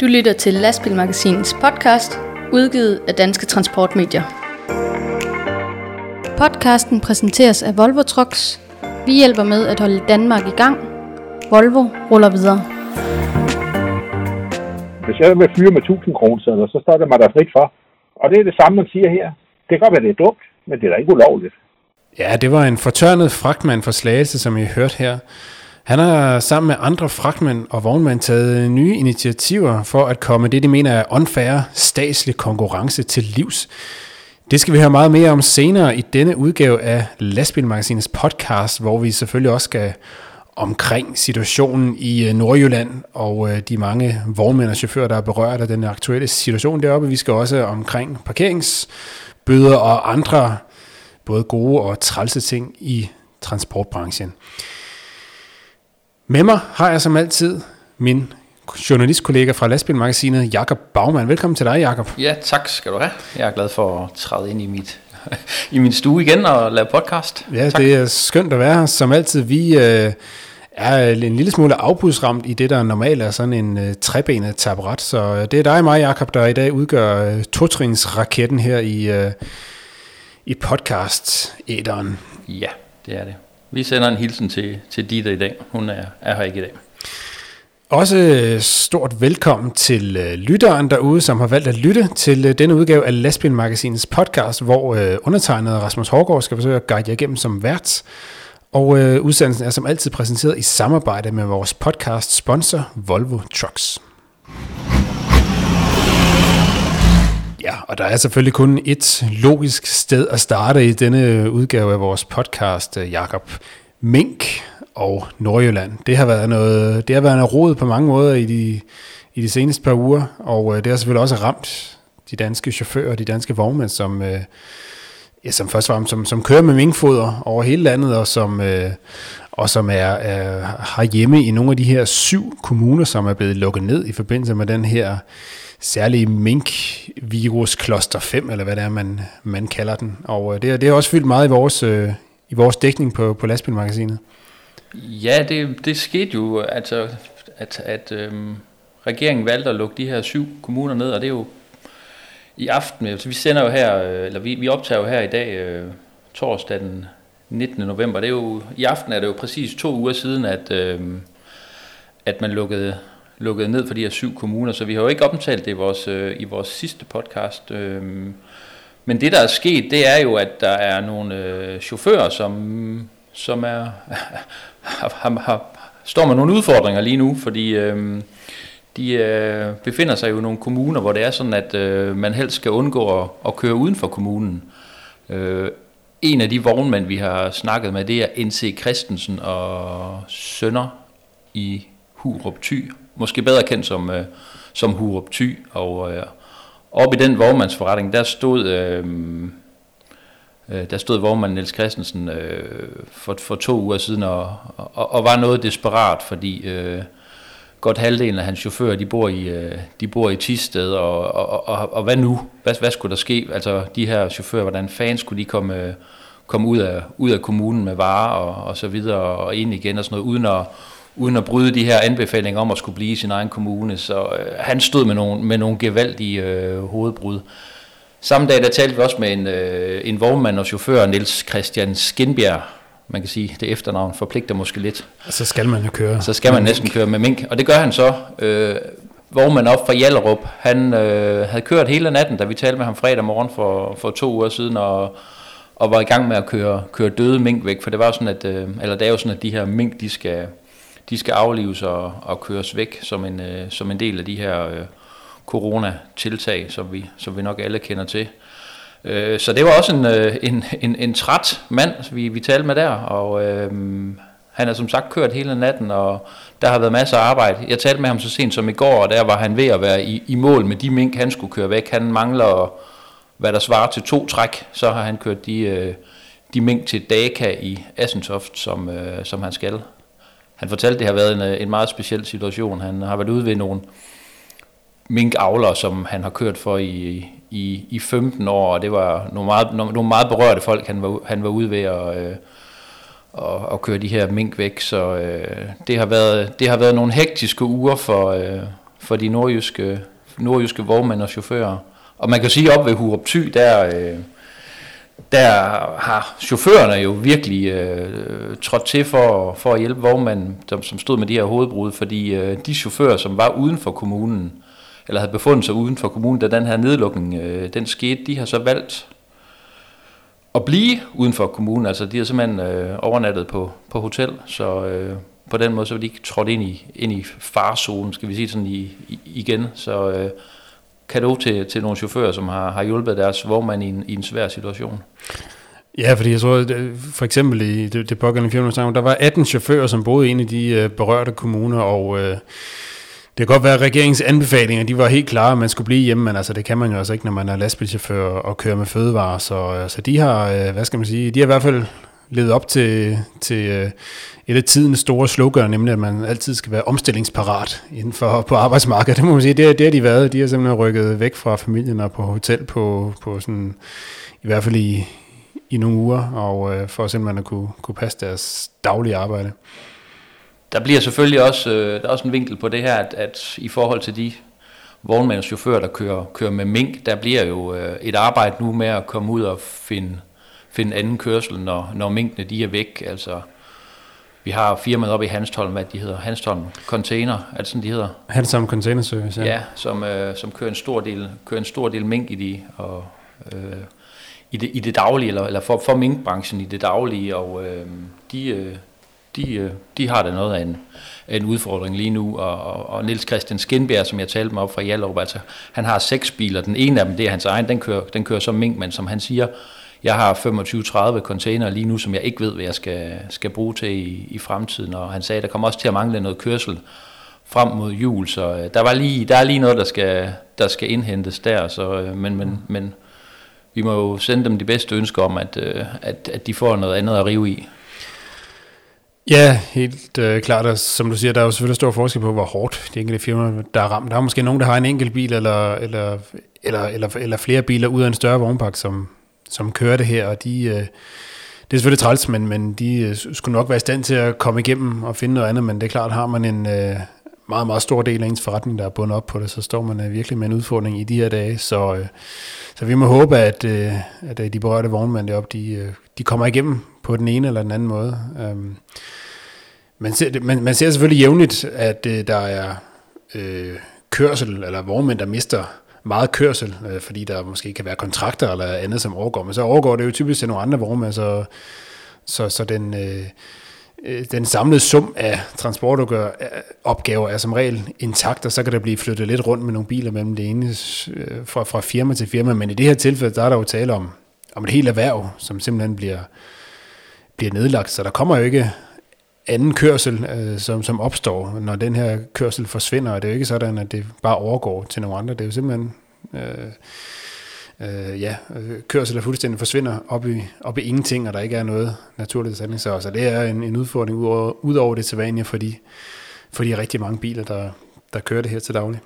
Du lytter til Lastbilmagasinets podcast, udgivet af Danske Transportmedier. Podcasten præsenteres af Volvo Trucks. Vi hjælper med at holde Danmark i gang. Volvo ruller videre. Hvis jeg vil fyre med 1000 kroner, så står det mig der frit for. Og det er det samme, man siger her. Det kan godt være, det er dumt, men det er da ikke ulovligt. Ja, det var en fortørnet fragtmand fra Slagelse, som I hørte her. Han har sammen med andre fragtmænd og vognmænd taget nye initiativer for at komme det, de mener er unfair statslig konkurrence til livs. Det skal vi høre meget mere om senere i denne udgave af Lastbilmagasinets podcast, hvor vi selvfølgelig også skal omkring situationen i øh, Nordjylland og øh, de mange vognmænd og chauffører, der er berørt af den aktuelle situation deroppe. Vi skal også omkring parkeringsbøder og andre både gode og trælse ting i transportbranchen. Med mig har jeg som altid min journalistkollega fra Lastbilmagasinet, Jakob Bagman. Velkommen til dig, Jakob. Ja, tak skal du have. Jeg er glad for at træde ind i mit i min stue igen og lave podcast. Ja, tak. det er skønt at være her. Som altid, vi øh, er en lille smule afbudsramt i det, der normalt er sådan en øh, trebenet taburet. Så øh, det er dig og mig, Jakob, der i dag udgør øh, totrinsraketten her i, øh, i podcast-æderen. Ja, det er det. Vi sender en hilsen til, til Dita i dag. Hun er, er her ikke i dag. Også øh, stort velkommen til øh, lytteren derude, som har valgt at lytte til øh, denne udgave af Lastbilmagasinets podcast, hvor undertegnet Rasmus Hårgaard skal forsøge at guide jer igennem som vært. Og øh, udsendelsen er som altid præsenteret i samarbejde med vores podcast sponsor Volvo Trucks. Ja, og der er selvfølgelig kun et logisk sted at starte i denne udgave af vores podcast, øh, Jakob. Mink og Nordjylland. Det har været noget, det har været en rod på mange måder i de, i de seneste par uger, og øh, det har selvfølgelig også ramt de danske chauffører, de danske vognmænd, som, øh, ja, som først var, som, som kører med minkfoder over hele landet, og som, og som er, er, har hjemme i nogle af de her syv kommuner, som er blevet lukket ned i forbindelse med den her særlige mink-virus kloster 5, eller hvad det er, man, man kalder den. Og øh, det, det har også fyldt meget i vores, øh, i vores dækning på, på lastbilmagasinet. Ja, det, det skete jo, altså, at, at øhm, regeringen valgte at lukke de her syv kommuner ned, og det er jo i aften, Så vi sender jo her, øh, eller vi, vi optager jo her i dag, øh, torsdag den 19. november, det er jo, i aften er det jo præcis to uger siden, at, øh, at man lukkede, lukket ned for de her syv kommuner, så vi har jo ikke omtalt det i vores, øh, i vores sidste podcast. Øh, men det, der er sket, det er jo, at der er nogle øh, chauffører, som, som er, har, har, står med nogle udfordringer lige nu, fordi øh, de øh, befinder sig jo i nogle kommuner, hvor det er sådan, at øh, man helst skal undgå at, at køre uden for kommunen. Øh, en af de vognmænd, vi har snakket med, det er NC Christensen og Sønder i Hurup Thy. Måske bedre kendt som, øh, som Hurup Thy. Og øh, op i den vognmandsforretning, der stod... Øh, Øh, der stod vognmand Niels Christensen øh, for, for to uger siden og, og, og var noget desperat, fordi øh, godt halvdelen af hans chauffører, de bor i, øh, de bor i Tisted, og, og, og, og hvad nu? Hvad, hvad skulle der ske? Altså de her chauffører, hvordan fanden skulle de komme, komme ud, af, ud af kommunen med varer og, og så videre, og ind igen og sådan noget, uden at, uden at bryde de her anbefalinger om at skulle blive i sin egen kommune. Så øh, han stod med nogle, med nogle gevaldige øh, hovedbrud. Samme dag der talte vi også med en, øh, en vognmand og chauffør, Niels Christian Skinbjerg. Man kan sige, det efternavn forpligter måske lidt. Så skal man jo køre. Så skal man næsten køre med mink. Og det gør han så. Øh, vognmand op fra Jallerup, han øh, havde kørt hele natten, da vi talte med ham fredag morgen for, for to uger siden, og, og var i gang med at køre, køre døde mink væk, for det var sådan, at, øh, eller det er jo sådan, at de her mink, de skal, de skal aflives og, og køres væk som en, øh, som en del af de her øh, corona-tiltag, som vi, som vi nok alle kender til. Øh, så det var også en, øh, en, en, en træt mand, vi, vi talte med der, og øh, han har som sagt kørt hele natten, og der har været masser af arbejde. Jeg talte med ham så sent som i går, og der var han ved at være i, i mål med de mink, han skulle køre væk. Han mangler, hvad der svarer til to træk, så har han kørt de, øh, de mink til Daka i Assentoft, som, øh, som han skal. Han fortalte, at det har været en, øh, en meget speciel situation. Han har været ude ved nogle minkavler, som han har kørt for i, i, i 15 år, og det var nogle meget, nogle meget berørte folk, han var, han var ude ved at, øh, og, og køre de her mink væk. Så øh, det, har været, det har været nogle hektiske uger for, øh, for de nordjyske, nordjyske vognmænd og chauffører. Og man kan sige op ved Hurup Thy, der, øh, der har chaufførerne jo virkelig øh, trådt til for, for at hjælpe vognmanden, som, som stod med de her hovedbrud, fordi øh, de chauffører, som var uden for kommunen, eller havde befundet sig uden for kommunen, da den her nedlukning øh, den skete, de har så valgt at blive uden for kommunen. Altså de har simpelthen øh, overnattet på, på hotel, så øh, på den måde så var de ikke trådt ind i, ind i farzonen, skal vi sige sådan i, i, igen. Så øh, kado til, til nogle chauffører, som har, har hjulpet deres vognmand i en, i en svær situation. Ja, fordi jeg tror, at for eksempel i det, det pågældende firma, der var 18 chauffører, som boede i en af de øh, berørte kommuner, og øh, det kan godt være, at regeringens anbefalinger, de var helt klare, at man skulle blive hjemme, men altså, det kan man jo altså ikke, når man er lastbilchauffør og kører med fødevarer. Så altså, de har, øh, hvad skal man sige, de har i hvert fald levet op til, til øh, et af tidens store slogan, nemlig at man altid skal være omstillingsparat inden for på arbejdsmarkedet. Det må man sige, det, det har de været. De har simpelthen rykket væk fra familien og på hotel på, på sådan, i hvert fald i, i nogle uger, og øh, for simpelthen at kunne, kunne passe deres daglige arbejde. Der bliver selvfølgelig også, øh, der er også en vinkel på det her, at, at i forhold til de vognmænd chauffører, der kører, kører med mink, der bliver jo øh, et arbejde nu med at komme ud og finde, finde anden kørsel, når, når minkene de er væk. Altså, vi har firmaet oppe i Hanstholm, hvad de hedder, Hanstholm Container, er det sådan, de hedder? Hanstholm Container Service, ja. Ja, som, øh, som kører, en stor del, kører en stor del mink i de, og, øh, i, det, i det daglige, eller, eller for, for minkbranchen i det daglige, og øh, de, øh, de, øh, de har da noget af en, en udfordring lige nu, og, og, og Niels Christian Skinbjerg, som jeg talte med op fra Hjallerup, altså, han har seks biler, den ene af dem, det er hans egen, den kører, den kører som mink, men som han siger, jeg har 25-30 container lige nu, som jeg ikke ved, hvad jeg skal, skal bruge til i, i fremtiden, og han sagde, der kommer også til at mangle noget kørsel frem mod jul, så øh, der, var lige, der er lige noget, der skal, der skal indhentes der, så, øh, men, men, men vi må jo sende dem de bedste ønsker om, at, at, at de får noget andet at rive i. Ja, helt øh, klart. Og som du siger, der er jo selvfølgelig stor forskel på, hvor hårdt de enkelte firmaer, der er ramt. Der er måske nogen, der har en enkelt bil, eller, eller, eller, eller, eller flere biler ud af en større vognpark, som, som kører det her, og de... Øh, det er selvfølgelig træls, men, men de øh, skulle nok være i stand til at komme igennem og finde noget andet, men det er klart, har man en øh, meget, meget stor del af ens forretning, der er bundet op på det, så står man øh, virkelig med en udfordring i de her dage. Så, øh, så vi må håbe, at, øh, at øh, de berørte vognmænd deroppe, de, øh, de kommer igennem på den ene eller den anden måde. Øhm, man, ser, man, man ser selvfølgelig jævnligt, at øh, der er øh, kørsel, eller vognmænd, der mister meget kørsel, øh, fordi der måske kan være kontrakter eller andet, som overgår. Men så overgår det jo typisk til nogle andre vognmænd, så, så, så den, øh, øh den samlede sum af transportopgaver øh, er som regel intakt, og så kan der blive flyttet lidt rundt med nogle biler mellem det ene øh, fra, fra firma til firma. Men i det her tilfælde, der er der jo tale om, om et helt erhverv, som simpelthen bliver, bliver nedlagt. Så der kommer jo ikke anden kørsel, øh, som, som opstår, når den her kørsel forsvinder. Og det er jo ikke sådan, at det bare overgår til nogle andre. Det er jo simpelthen... Øh, øh, ja, øh, kørsel der fuldstændig forsvinder op i, op i ingenting, og der ikke er noget naturligt sandning. Så, så det er en, en udfordring ud over, ud over det sædvanlige for de, for de rigtig mange biler, der, der kører det her til daglig.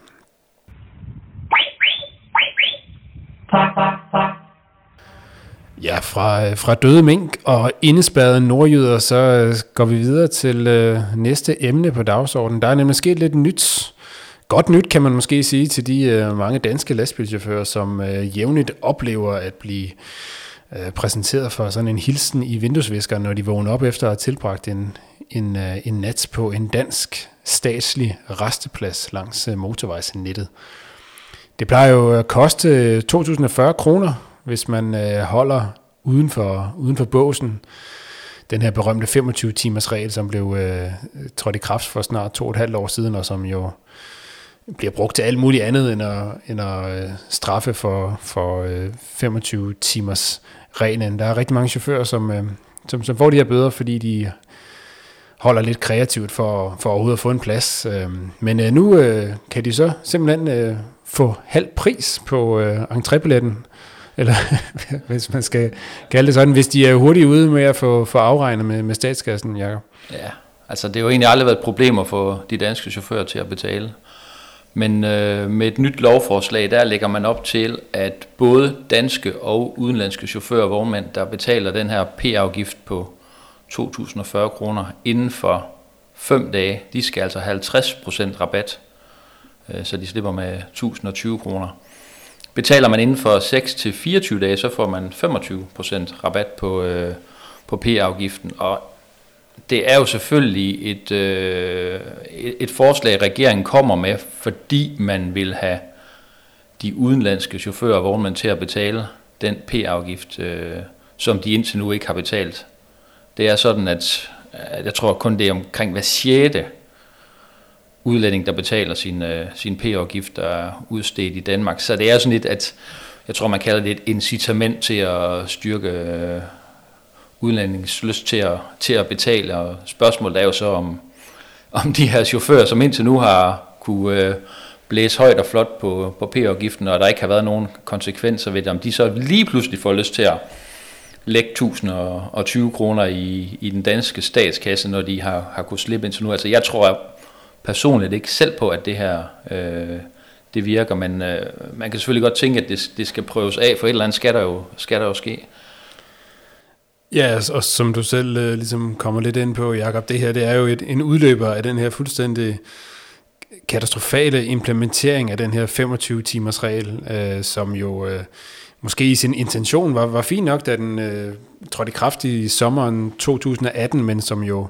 Ja, fra, øh, fra døde mink og indespærrede nordjyder, så øh, går vi videre til øh, næste emne på dagsordenen. Der er nemlig sket lidt nyt. Godt nyt, kan man måske sige, til de øh, mange danske lastbilchauffører, som øh, jævnligt oplever at blive øh, præsenteret for sådan en hilsen i vinduesviskeren, når de vågner op efter at have tilbragt en, en, øh, en nat på en dansk statslig resteplads langs øh, motorvejsnettet. Det plejer jo at koste øh, 2.040 kroner hvis man øh, holder uden for, uden for båsen. Den her berømte 25-timers regel, som blev øh, trådt i kraft for snart to og et halvt år siden, og som jo bliver brugt til alt muligt andet end at, end at øh, straffe for, for øh, 25 timers reglen. Der er rigtig mange chauffører, som, øh, som, som får de her bøder, fordi de holder lidt kreativt for, for overhovedet at få en plads. Øh, men øh, nu øh, kan de så simpelthen øh, få halv pris på øh, entrébilletten, eller hvis man skal kalde det sådan, hvis de er hurtigt ude med at få, få afregnet med, med statskassen, Jacob. Ja, altså det har jo egentlig aldrig været problemer for de danske chauffører til at betale. Men øh, med et nyt lovforslag, der lægger man op til, at både danske og udenlandske chauffører og vognmænd, der betaler den her P-afgift på 2.040 kroner inden for 5 dage, de skal altså have 50% rabat, øh, så de slipper med 1.020 kroner. Betaler man inden for 6-24 dage, så får man 25% rabat på, øh, på P-afgiften, og det er jo selvfølgelig et, øh, et forslag, regeringen kommer med, fordi man vil have de udenlandske chauffører og vognmænd til at betale den P-afgift, øh, som de indtil nu ikke har betalt. Det er sådan, at, jeg tror kun det er omkring hver 6 udlænding, der betaler sin, øh, sin P-afgift, der er udstedt i Danmark. Så det er sådan lidt, at jeg tror, man kalder det et incitament til at styrke øh, udlændingens lyst til at, til at betale. Og spørgsmålet er jo så, om, om de her chauffører, som indtil nu har kunne øh, blæse højt og flot på, på P-afgiften, og der ikke har været nogen konsekvenser ved det, om de så lige pludselig får lyst til at lægge 1020 kroner i, i den danske statskasse, når de har, har kunnet slippe indtil nu. Altså jeg tror personligt ikke selv på, at det her øh, det virker, men øh, man kan selvfølgelig godt tænke, at det, det skal prøves af, for et eller andet skal der jo, skal der jo ske. Ja, altså, og som du selv øh, ligesom kommer lidt ind på, Jakob, det her det er jo et, en udløber af den her fuldstændig katastrofale implementering af den her 25-timers regel, øh, som jo øh, måske i sin intention var, var fin nok, da den øh, trådte i kraft i sommeren 2018, men som jo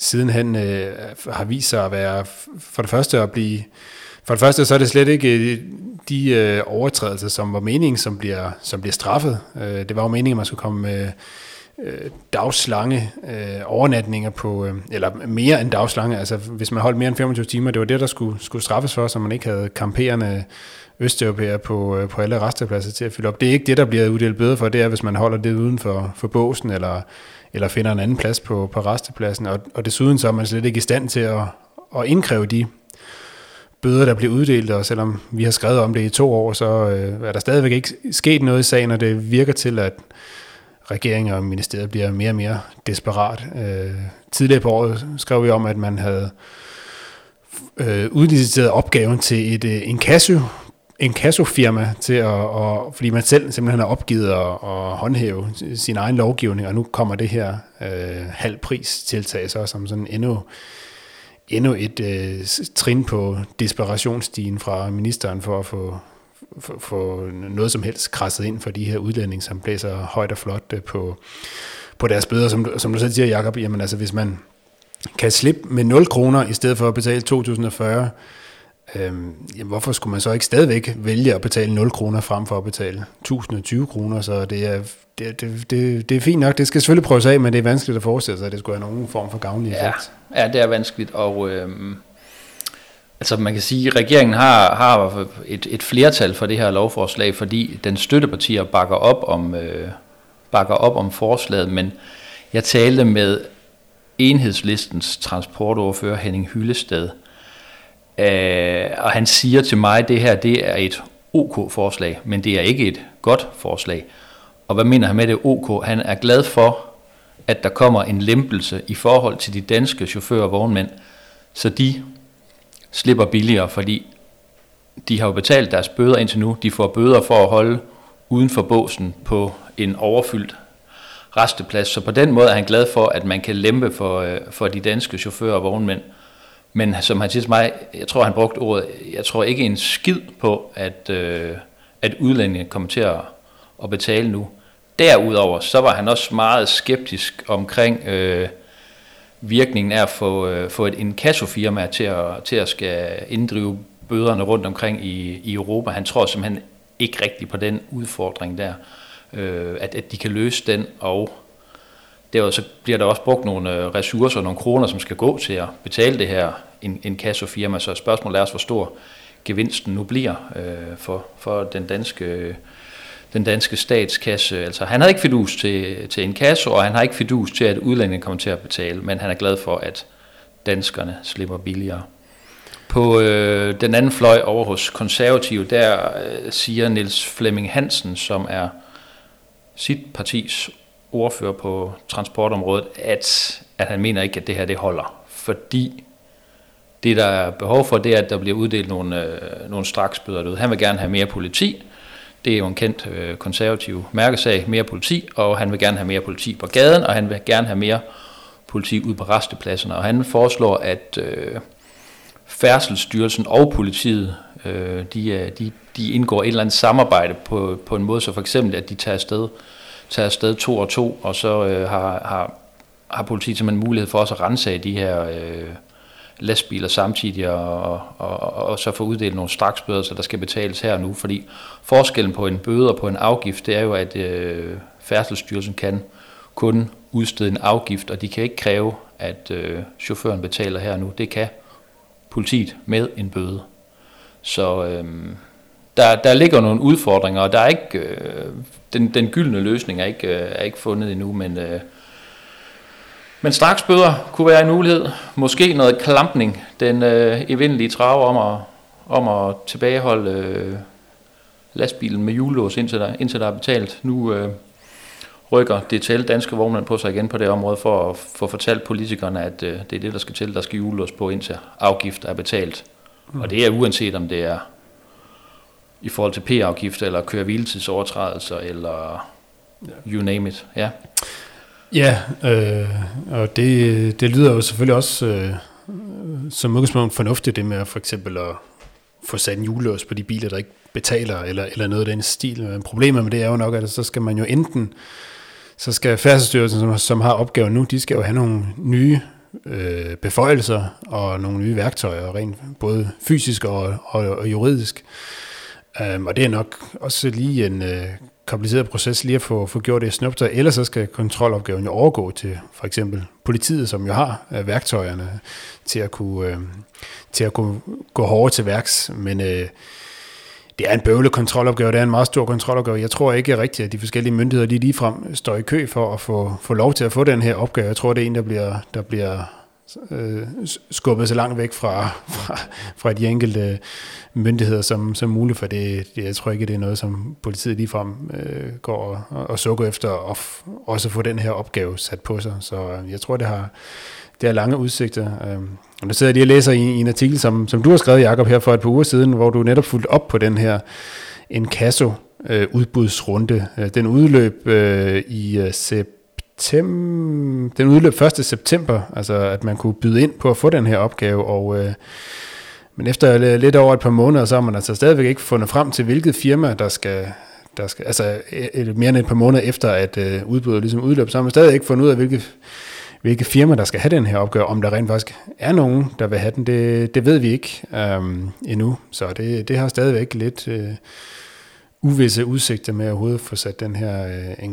sidenhen øh, har vist sig at være for det første at blive for det første så er det slet ikke øh, de øh, overtrædelser, som var meningen, som bliver, som bliver straffet. Øh, det var jo meningen, at man skulle komme med øh, dagslange øh, overnatninger på, øh, eller mere end dagslange, altså hvis man holdt mere end 25 timer, det var det, der skulle, skulle straffes for, så man ikke havde kamperende østeuropæere på, øh, på alle restepladser til at fylde op. Det er ikke det, der bliver uddelt bøder for, det er, hvis man holder det uden for, for båsen, eller, eller finder en anden plads på, på restepladsen, og, og desuden så er man slet ikke i stand til at, at indkræve de bøder, der bliver uddelt, og selvom vi har skrevet om det i to år, så øh, er der stadigvæk ikke sket noget i sagen, og det virker til, at regeringen og ministeriet bliver mere og mere desperat. Øh, tidligere på året skrev vi om, at man havde øh, udliciteret opgaven til et øh, inkasso, inkasso-firma til at, og, fordi man selv simpelthen har opgivet at, at håndhæve sin egen lovgivning, og nu kommer det her øh, halvpris tiltag så som sådan endnu, endnu et øh, trin på desperationsstigen fra ministeren for at få få noget som helst krasset ind for de her udlændinge, som blæser højt og flot øh, på, på deres bøder. Som, som du selv siger, Jacob, jamen altså hvis man kan slippe med 0 kroner i stedet for at betale 2040, øhm, jamen hvorfor skulle man så ikke stadigvæk vælge at betale 0 kroner frem for at betale 1020 kroner? Så det er, det, det, det, det er fint nok. Det skal selvfølgelig prøves af, men det er vanskeligt at forestille sig, at det skulle have nogen form for gavnlig effekt. Ja, ja det er vanskeligt, og... Øhm Altså man kan sige, at regeringen har, har et, et flertal for det her lovforslag, fordi den støttepartier bakker op om, øh, bakker op om forslaget, men jeg talte med enhedslistens transportordfører Henning Hyllested, øh, Øh, og han siger til mig, at det her det er et OK-forslag, men det er ikke et godt forslag. Og hvad mener han med det OK? Han er glad for, at der kommer en lempelse i forhold til de danske chauffører og vognmænd, så de slipper billigere, fordi de har jo betalt deres bøder indtil nu. De får bøder for at holde uden for båsen på en overfyldt resteplads. Så på den måde er han glad for, at man kan lempe for, øh, for de danske chauffører og vognmænd. Men som han siger til mig, jeg tror han brugte ordet, jeg tror ikke en skid på, at, øh, at udlændinge kommer til at, at betale nu. Derudover så var han også meget skeptisk omkring øh, virkningen af at få, øh, få et inkassofirma til at, til at skal inddrive bøderne rundt omkring i, i Europa. Han tror simpelthen ikke rigtigt på den udfordring der, øh, at, at de kan løse den, og Derudover så bliver der også brugt nogle øh, ressourcer, nogle kroner, som skal gå til at betale det her en, en kassofirma, så spørgsmålet er også, hvor stor gevinsten nu bliver øh, for, for den danske øh, den danske statskasse. Altså, han har ikke fidus til, til en kasse, og han har ikke fidus til, at udlændinge kommer til at betale, men han er glad for, at danskerne slipper billigere. På øh, den anden fløj over hos konservative, der øh, siger Niels Flemming Hansen, som er sit partis ordfører på transportområdet, at, at han mener ikke, at det her det holder, fordi det, der er behov for, det er, at der bliver uddelt nogle, øh, nogle straksbøder. Han vil gerne have mere politi, Det er jo en kendt øh, konservativ mærkesag, mere politi, og han vil gerne have mere politi på gaden, og han vil gerne have mere politi ud på restepladserne. Og han foreslår, at øh, Færdselsstyrelsen og politiet, øh, de, øh, de, de indgår et eller andet samarbejde på, på en måde, så for eksempel, at de tager afsted, tager afsted to og to, og så øh, har, har, har politiet simpelthen mulighed for også at rense de her øh, lastbiler samtidig, og, og, og, og så få uddelt nogle straksbøder, så der skal betales her og nu, fordi forskellen på en bøde og på en afgift, det er jo, at øh, Færdselsstyrelsen kan kun udstede en afgift, og de kan ikke kræve, at øh, chaufføren betaler her og nu. Det kan politiet med en bøde. Så øh, der, der ligger nogle udfordringer, og der er ikke, øh, den, den gyldne løsning er ikke, øh, er ikke fundet endnu, men, øh, men straks bøder kunne være en mulighed. Måske noget klampning, den øh, evindelige trave om at, om at tilbageholde øh, lastbilen med hjullås, indtil der, indtil der er betalt. Nu øh, rykker det til danske vognmænd på sig igen på det område for at få fortalt politikerne, at øh, det er det, der skal til. Der skal hjullås på, indtil afgift er betalt. Mm. Og det er uanset om det er i forhold til p-afgifter, eller køre hviletidsоvertrædelser, eller you name it. Ja, ja øh, og det, det lyder jo selvfølgelig også øh, som udgangspunkt fornuftigt, det med for eksempel at få sat en julelås på de biler, der ikke betaler, eller, eller noget af den stil. Men problemet med det er jo nok, at så skal man jo enten, så skal Færdselsstyrelsen, som, som har opgaven nu, de skal jo have nogle nye øh, beføjelser og nogle nye værktøjer, rent både fysisk og, og, og juridisk. Um, og det er nok også lige en uh, kompliceret proces lige at få, få gjort det snupt, ellers så skal kontrolopgaven jo overgå til for eksempel politiet, som jo har uh, værktøjerne til at kunne, uh, til at kunne gå hårdere til værks. Men uh, det er en bøvlet kontrolopgave, det er en meget stor kontrolopgave. Jeg tror ikke rigtigt, at de forskellige myndigheder lige ligefrem står i kø for at få, få lov til at få den her opgave. Jeg tror, det er en, der bliver, der bliver øh, skubbet så langt væk fra, fra, fra de enkelte øh, myndigheder som, som muligt, for det, det, jeg tror ikke, det er noget, som politiet ligefrem øh, går og, og sukker efter, og f, også få den her opgave sat på sig. Så øh, jeg tror, det har, det har lange udsigter. Øh, og nu sidder jeg lige og læser i, i en artikel, som, som du har skrevet, Jacob, her for et par uger siden, hvor du netop fulgte op på den her Encasso øh, udbudsrunde. Øh, den udløb øh, i øh, september, den udløb 1. september, altså at man kunne byde ind på at få den her opgave, og øh, men efter lidt over et par måneder, så har man altså stadigvæk ikke fundet frem til, hvilket firma, der skal, der skal altså et, mere end et par måneder efter, at øh, udbuddet ligesom udløb, så har man stadig ikke fundet ud af, hvilket, hvilke firma, der skal have den her opgave, om der rent faktisk er nogen, der vil have den, det, det ved vi ikke øhm, endnu. Så det, det har stadigvæk lidt øh, uvisse udsigter med at overhovedet få sat den her øh,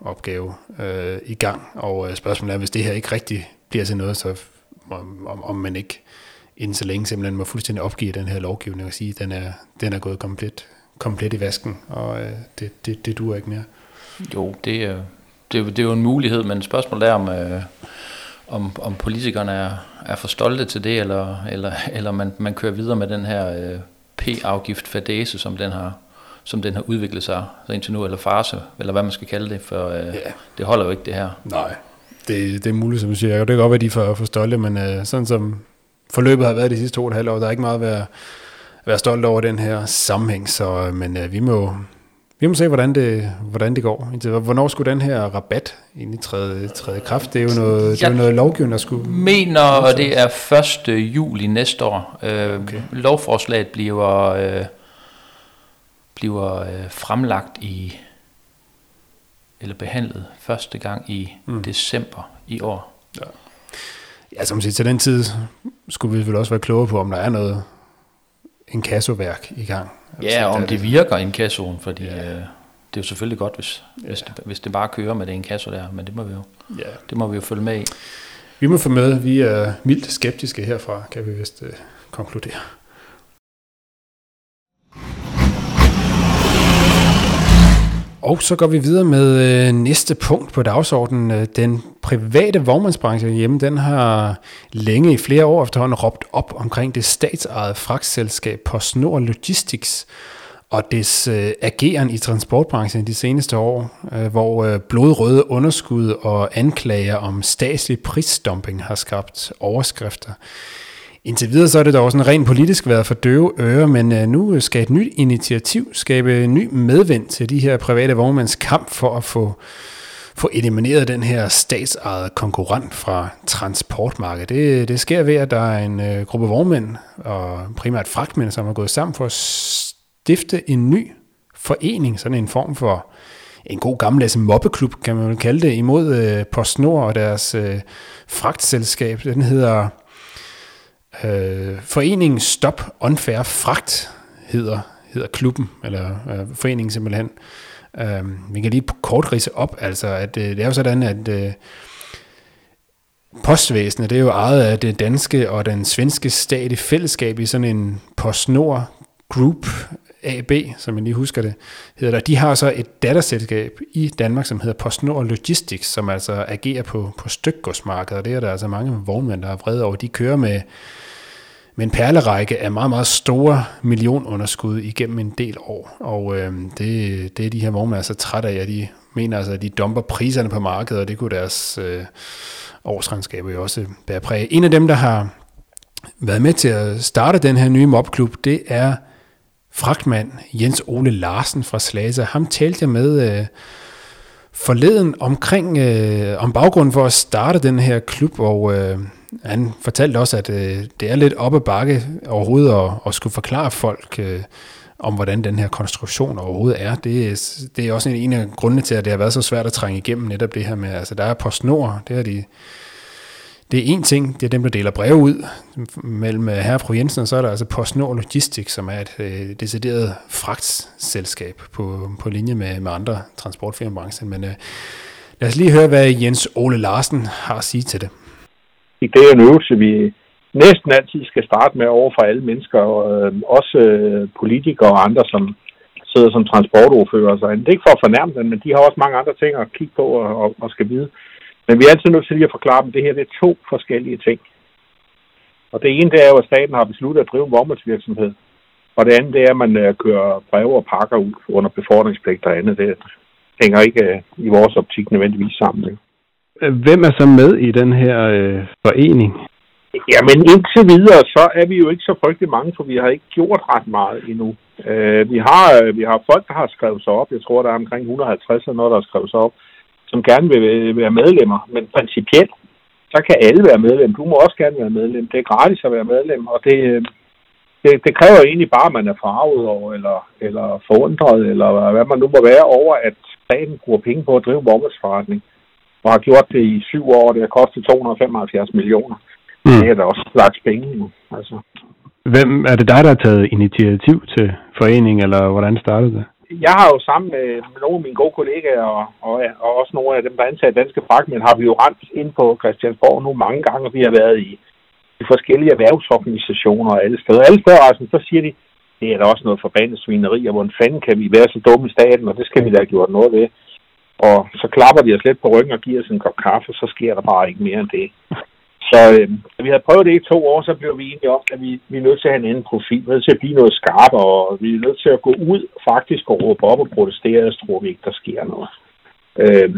opgave øh, i gang. Og øh, spørgsmålet er, hvis det her ikke rigtig bliver til noget, så om, om, om man ikke inden så længe simpelthen må fuldstændig opgive den her lovgivning og sige, at den er, den er gået komplet, komplet i vasken, og øh, det, det, det duer ikke mere. Jo, det er, det, det er jo en mulighed, men spørgsmålet er, om, øh, om, om politikerne er, er for stolte til det, eller, eller, eller man, man kører videre med den her øh, P-afgift fadese, som den har som den har udviklet sig så indtil nu, eller farse, eller hvad man skal kalde det, for øh, yeah. det holder jo ikke det her. Nej, det, det er muligt, som du siger. Det kan godt være, de er for, for stolte, men øh, sådan som forløbet har været de sidste to og et halvt år, der er ikke meget at være, at være stolt over den her sammenhæng, så, øh, men øh, vi må, vi må se, hvordan det, hvordan det går. Hvornår skulle den her rabat egentlig træde, træde kraft? Det er jo noget, det er jo noget lovgivning, der skulle... mener, og det er 1. juli næste år. Øh, okay. Lovforslaget bliver, øh, bliver øh, fremlagt i, eller behandlet første gang i mm. december i år. Ja. Ja, som siger, til den tid skulle vi vel også være klogere på, om der er noget en kassoværk i gang. Ja, og om det, det virker en kassoen, fordi ja. øh, det er jo selvfølgelig godt, hvis, ja. hvis, det, hvis det bare kører med det en kasse der, men det må vi jo, ja. det må vi jo følge med i. Vi må følge med. Vi er mildt skeptiske herfra, kan vi vist øh, konkludere. Og så går vi videre med øh, næste punkt på dagsordenen. Øh, den private vognmandsbranche hjemme, den har længe i flere år efterhånden råbt op omkring det statsejede fragtselskab PostNord Logistics og dets øh, ageren i transportbranchen de seneste år, øh, hvor øh, blodrøde underskud og anklager om statslig prisdumping har skabt overskrifter. Indtil videre så er det dog sådan rent politisk været for døve ører, men øh, nu skal et nyt initiativ skabe ny medvind til de her private vognmænds kamp for at få, få elimineret den her statsejede konkurrent fra transportmarkedet. Det, det sker ved, at der er en øh, gruppe vognmænd, og primært fragtmænd, som er gået sammen for at stifte en ny forening, sådan en form for en god gammeldags mobbeklub, kan man vel kalde det, imod øh, PostNord og deres øh, fragtselskab. Den hedder øh, Foreningen Stop Unfair Fragt, hedder, hedder klubben, eller øh, foreningen simpelthen. Øh, vi kan lige kort rise op, altså at øh, det er jo sådan, at øh, postvæsenet, det er jo ejet af det danske og den svenske stat i fællesskab i sådan en PostNord Group AB, som jeg lige husker det, hedder der. De har så et datterselskab i Danmark, som hedder PostNord Logistics, som altså agerer på, på stykgodsmarkedet, og det er der altså mange vognmænd, der er vrede over. De kører med, med en perlerække af meget, meget store millionunderskud igennem en del år, og øh, det, det er de her vognmænd altså træt af, at de mener altså, at de dumper priserne på markedet, og det kunne deres øh, årsregnskaber jo også bære præg. En af dem, der har været med til at starte den her nye mobklub, det er fragtmand Jens Ole Larsen fra Slagelse. Ham talte jeg med øh, forleden omkring øh, om baggrunden for at starte den her klub, og øh, han fortalte også, at øh, det er lidt op ad bakke overhovedet at, at skulle forklare folk øh, om, hvordan den her konstruktion overhovedet er. Det, er. det er også en, en af grundene til, at det har været så svært at trænge igennem netop det her med, altså der er PostNord, det er de det er en ting, det er dem, der deler breve ud mellem øh, herre og fru Jensen, og så er der altså PostNord Logistics, som er et øh, decideret fragtselskab på, på linje med, med andre transportfirmabranchen. Men øh, lad os lige høre, hvad Jens Ole Larsen har at sige til det. Det er en øvelse, vi næsten altid skal starte med over for alle mennesker, og øh, også øh, politikere og andre, som sidder som transportordfører. Så det er ikke for at fornærme dem, men de har også mange andre ting at kigge på og, og, og skal vide. Men vi er altid nødt til lige at forklare dem, at det her det er to forskellige ting. Og det ene det er jo, at staten har besluttet at drive vognmandsvirksomhed. Og det andet det er, at man øh, kører breve og pakker ud under befordringspligt og andet. Det hænger ikke øh, i vores optik nødvendigvis sammen. Ikke? Øh, hvem er så med i den her øh, forening? Jamen indtil videre, så er vi jo ikke så frygtelig mange, for vi har ikke gjort ret meget endnu. Øh, vi, har, øh, vi har folk, der har skrevet sig op. Jeg tror, der er omkring 150 eller noget, der har skrevet sig op som gerne øh, vil være medlemmer. Men principielt, så kan alle være medlem. Du må også gerne være medlem. Det er gratis at være medlem, og det, øh, det, det kræver egentlig bare, at man er farvet over, eller, eller forundret, eller hvad man nu må være over, at staten bruger penge på at drive vognmandsforretning, og har gjort det i syv år, det har kostet 275 millioner. Mm. Det er da også slags penge nu. Altså. Hvem, er det dig, der har taget initiativ til foreningen, eller hvordan startede det? jeg har jo sammen med, nogle af mine gode kollegaer, og, og, og også nogle af dem, der ansat danske fragtmænd, har vi jo rent ind på Christiansborg nu mange gange, vi har været i, i forskellige erhvervsorganisationer og alle steder. Alle steder, altså, så siger de, det er da også noget forbandet svineri, og hvordan fanden kan vi være så dumme i staten, og det skal vi da have gjort noget ved. Og så klapper de os lidt på ryggen og giver os en kop kaffe, så sker der bare ikke mere end det. Så øh, vi havde prøvet det i to år, så blev vi enige om, at vi, vi er nødt til at have en anden profil. Vi er nødt til at blive noget skarpere, og vi er nødt til at gå ud faktisk og råbe op og protestere, og tror vi ikke, der sker noget. Øh,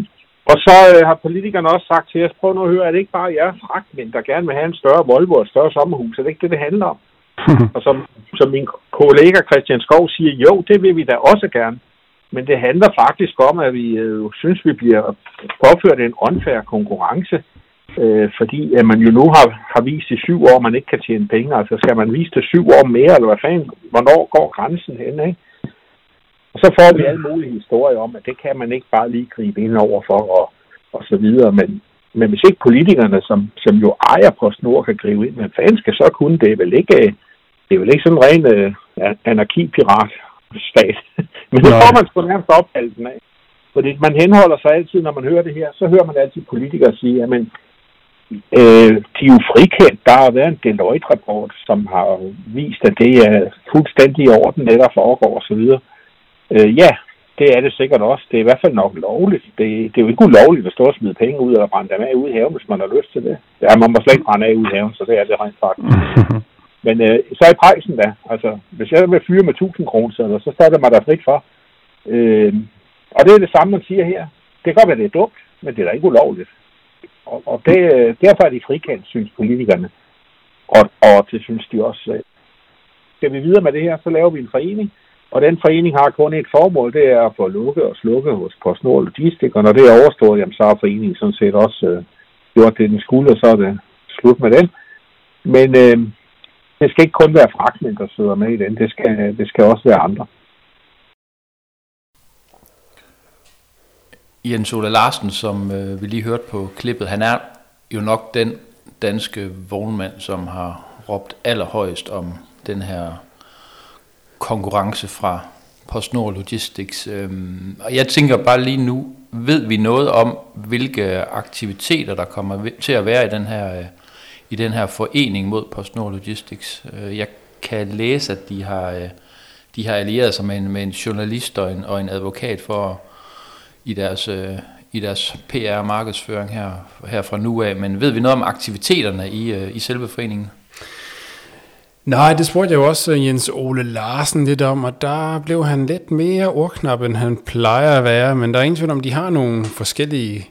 og så øh, har politikerne også sagt til os, prøv nu at høre, er det ikke bare jer fragtmænd, der gerne vil have en større Volvo og et større sommerhus? Er det ikke det, det handler om? og som, som min kollega Christian Skov siger, jo, det vil vi da også gerne. Men det handler faktisk om, at vi øh, synes, vi bliver påført en unfair konkurrence Øh, fordi at man jo nu har, har vist i syv år, at man ikke kan tjene penge. Altså skal man vise det syv år mere, eller hvad fanden, hvornår går grænsen hen, ikke? Og så får vi alle mulige historier om, at det kan man ikke bare lige gribe ind over for, og, og så videre. Men, men hvis ikke politikerne, som, som jo ejer på snor, kan gribe ind, men fanden skal så kunne det? Er vel ikke, det er vel ikke sådan en ren øh, anarki-pirat-stat men det får man sgu nærmest opfattelsen af. Fordi man henholder sig altid, når man hører det her, så hører man altid politikere sige, at men, Øh, de er jo frikendt. Der har været en Deloitte-rapport, som har vist, at det er fuldstændig i orden, det der foregår osv. Øh, ja, det er det sikkert også. Det er i hvert fald nok lovligt. Det, det er jo ikke ulovligt at stå og smide penge ud eller brænde dem af ude i haven, hvis man har lyst til det. Ja, man må slet ikke brænde af ude i haven, så det er det rent faktisk. Men øh, så er prisen da. Altså, hvis jeg vil fyre med 1000 kroner, så står det mig der frit for. Øh, og det er det samme, man siger her. Det kan godt være, det er dumt, men det er da ikke ulovligt. Og, og det, øh, derfor er de frikendt, synes politikerne. Og, og det synes de også. Øh, skal vi videre med det her, så laver vi en forening, og den forening har kun et formål, det er at få lukket og slukke hos PostNord Logistik, og når det er overstået, jamen, så har foreningen sådan set også øh, gjort det, den skulle, og så er det slut med den. Men øh, det skal ikke kun være fragtmænd, der sidder med i den, det skal, det skal også være andre. Jens Ole Larsen, som øh, vi lige hørte på klippet, han er jo nok den danske vognmand, som har råbt allerhøjst om den her konkurrence fra PostNord Logistics. Øhm, og jeg tænker bare lige nu, ved vi noget om, hvilke aktiviteter, der kommer til at være i den her, øh, i den her forening mod PostNord Logistics? Øh, jeg kan læse, at de har, øh, de har allieret sig med en, med en journalist og en, og en advokat for i deres, øh, i deres PR-markedsføring her, her fra nu af. Men ved vi noget om aktiviteterne i, i selve foreningen? Nej, det spurgte jeg jo også Jens Ole Larsen lidt om, og der blev han lidt mere ordknap, end han plejer at være, men der er ingen tvivl om, de har nogle forskellige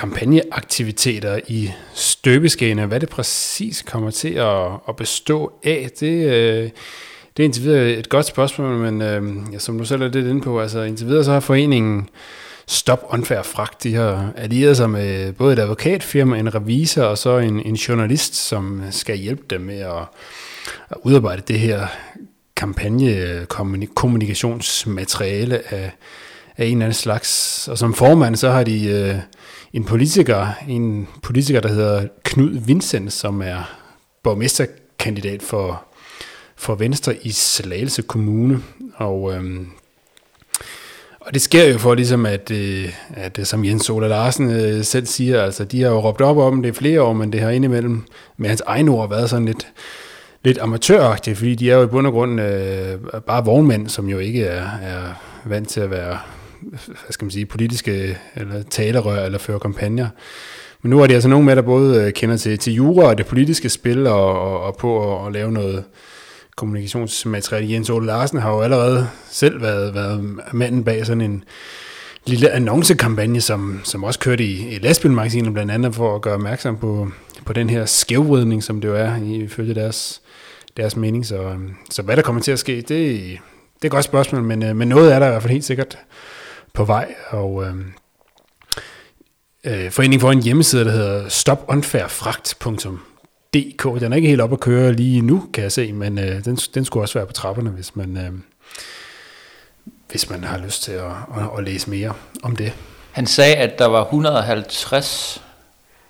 kampagneaktiviteter i støbeskene. Hvad det præcis kommer til at, at bestå af, det, øh, det er indtil videre et godt spørgsmål, men øh, ja, som du selv er lidt inde på, altså indtil videre så har foreningen Stop Unfair Fragt, de har allieret sig med både et advokatfirma, en revisor og så en, en journalist, som skal hjælpe dem med at at udarbejde det her kampagne kommunikationsmateriale af, af en eller anden slags. Og som formand, så har de øh, en politiker, en politiker, der hedder Knud Vincent, som er borgmesterkandidat for, for Venstre i Slagelse Kommune. Og, øhm, og det sker jo for ligesom, at, øh, at øh, som Jens Ola Larsen øh, selv siger, altså de har jo råbt op om det flere år, men det har indimellem med hans egen ord været sådan lidt, lidt amatøragtigt, fordi de er jo i bund og grund øh, bare vognmænd, som jo ikke er, er vant til at være hvad skal man sige, politiske eller talerør eller føre kampagner. Men nu er det altså nogen med, der både øh, kender til, til jura og det politiske spil og, og, og på at, at lave noget kommunikationsmateriale. Jens Ole Larsen har jo allerede selv været, været manden bag sådan en lille annoncekampagne, som, som også kørte i, i lastbilmagasinet blandt andet for at gøre opmærksom på, på den her skævvridning, som det jo er ifølge deres deres mening. Så, så hvad der kommer til at ske, det, det er et godt spørgsmål, men, øh, men noget er der i hvert fald helt sikkert på vej. Og øh, øh, foreningen får en hjemmeside, der hedder stopunfairfragt.dk. Den er ikke helt op at køre lige nu, kan jeg se, men øh, den, den skulle også være på trapperne, hvis man, øh, hvis man har lyst til at, at, at læse mere om det. Han sagde, at der var 150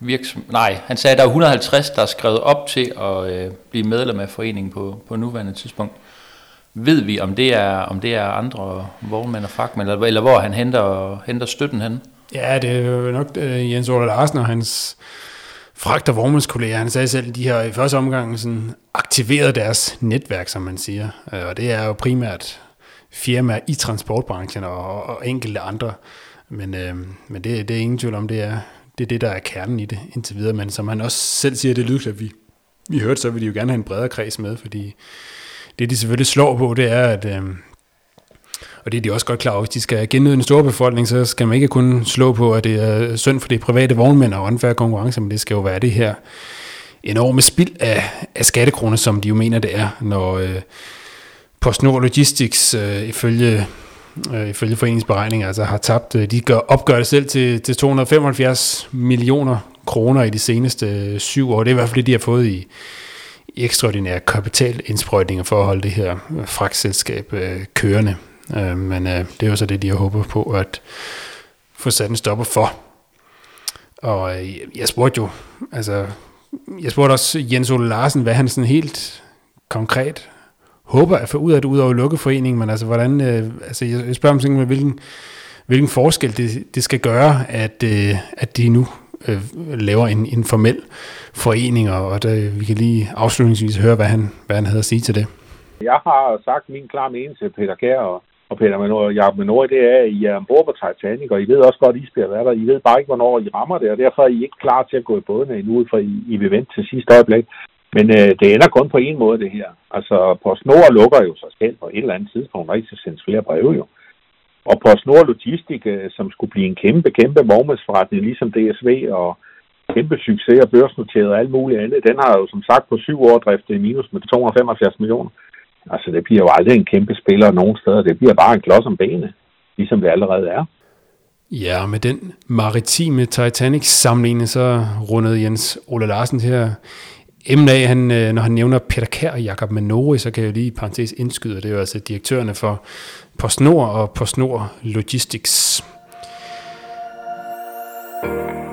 virksom... Nej, han sagde, at der er 150, der er skrevet op til at øh, blive medlem af foreningen på, på nuværende tidspunkt. Ved vi, om det er, om det er andre vognmænd og fragtmænd, eller, eller hvor han henter, henter støtten hen? Ja, det er jo nok uh, Jens Ole Larsen og hans fragt- og vognmandskolleger. Han sagde selv, at de har i første omgang sådan aktiveret deres netværk, som man siger. Uh, og det er jo primært firmaer i transportbranchen og, og enkelte andre. Men, uh, men det, det er ingen tvivl om, det er det er det, der er kernen i det indtil videre. Men som han også selv siger, det lydklip, vi, vi hørte, så vil de jo gerne have en bredere kreds med, fordi det, de selvfølgelig slår på, det er, at... Øh, og det er de også godt klar over, hvis de skal gennyde en stor befolkning, så skal man ikke kun slå på, at det er synd for de private vognmænd og unfair konkurrence, men det skal jo være det her enorme spild af, af skattekroner, som de jo mener, det er, når øh, PostNord Logistics øh, ifølge øh, ifølge foreningsberegninger, altså har tabt, øh, de gør, opgør det selv til, til 275 millioner kroner i de seneste øh, syv år. Det er i hvert fald det, de har fået i ekstraordinære kapitalindsprøjtninger for at holde det her fragtselskab øh, kørende. Øh, men øh, det er jo så det, de har håbet på at få sat en stopper for. Og øh, jeg spurgte jo, altså, jeg spurgte også Jens Ole Larsen, hvad han sådan helt konkret håber at få ud af det, ud over lukkeforeningen, men altså, hvordan, øh, altså, jeg spørger om sådan, hvilken, hvilken forskel det, det skal gøre, at, øh, at de nu øh, laver en, en formel forening, og der, vi kan lige afslutningsvis høre, hvad han, hvad han havde at sige til det. Jeg har sagt min klar mening til Peter Kær og, og Peter Manor, Jacob Manor, det er, at I er ombord på Titanic, og I ved også godt, at I bliver der. I ved bare ikke, hvornår I rammer det, og derfor er I ikke klar til at gå i bådene endnu, for I, I vil vente til sidste øjeblik. Men øh, det ender kun på en måde, det her. Altså, på snor lukker jo sig selv på et eller andet tidspunkt, og ikke skal sendes flere breve jo. Og PostNord Logistik, øh, som skulle blive en kæmpe, kæmpe vognmandsforretning, ligesom DSV og, kæmpe succes og børsnoteret og alt muligt andet. Den har jo som sagt på syv år driftet i minus med 275 millioner. Altså det bliver jo aldrig en kæmpe spiller nogen steder. Det bliver bare en klods om benene, ligesom det allerede er. Ja, med den maritime Titanic-sammenligning, så rundede Jens Ole Larsen her emne af, han, øh, når han nævner Peter Kær og Jakob Manori, så kan jeg jo lige i parentes indskyde, det er jo altså direktørerne for PostNord og PostNord Logistics.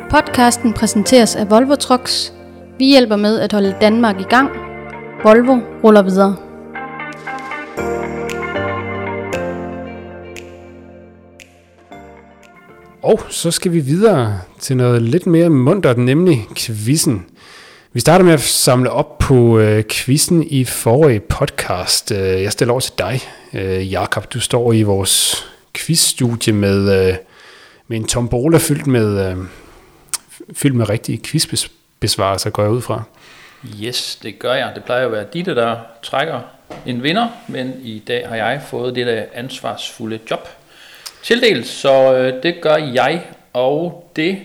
Podcasten præsenteres af Volvo Trucks. Vi hjælper med at holde Danmark i gang. Volvo ruller videre. Og så skal vi videre til noget lidt mere muntert, nemlig quizzen. Vi starter med at samle op på øh, quizzen i forrige podcast. Øh, jeg stiller over til dig, øh, Jakob. Du står i vores quizstudie med, øh, med en tombola fyldt med, øh, fyldt med rigtige quizbesvarelser, går jeg ud fra. Yes, det gør jeg. Det plejer at være Ditte, der trækker en vinder, men i dag har jeg fået det der ansvarsfulde job tildelt, så øh, det gør jeg, og det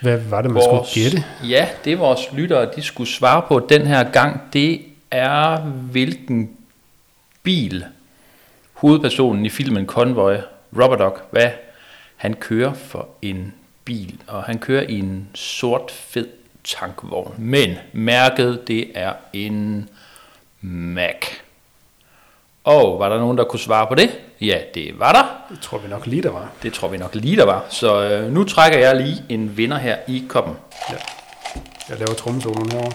hvad var det, man skulle gætte? Ja, det vores lyttere, de skulle svare på den her gang, det er hvilken bil hovedpersonen i filmen Convoy, Robert Dog, hvad han kører for en bil, og han kører i en sort fed tankvogn, men mærket det er en Mac. Og var der nogen, der kunne svare på det? Ja, det var der. Det tror vi nok lige, der var. Det tror vi nok lige, der var. Så øh, nu trækker jeg lige en vinder her i koppen. Ja. Jeg laver trommesoloen herovre.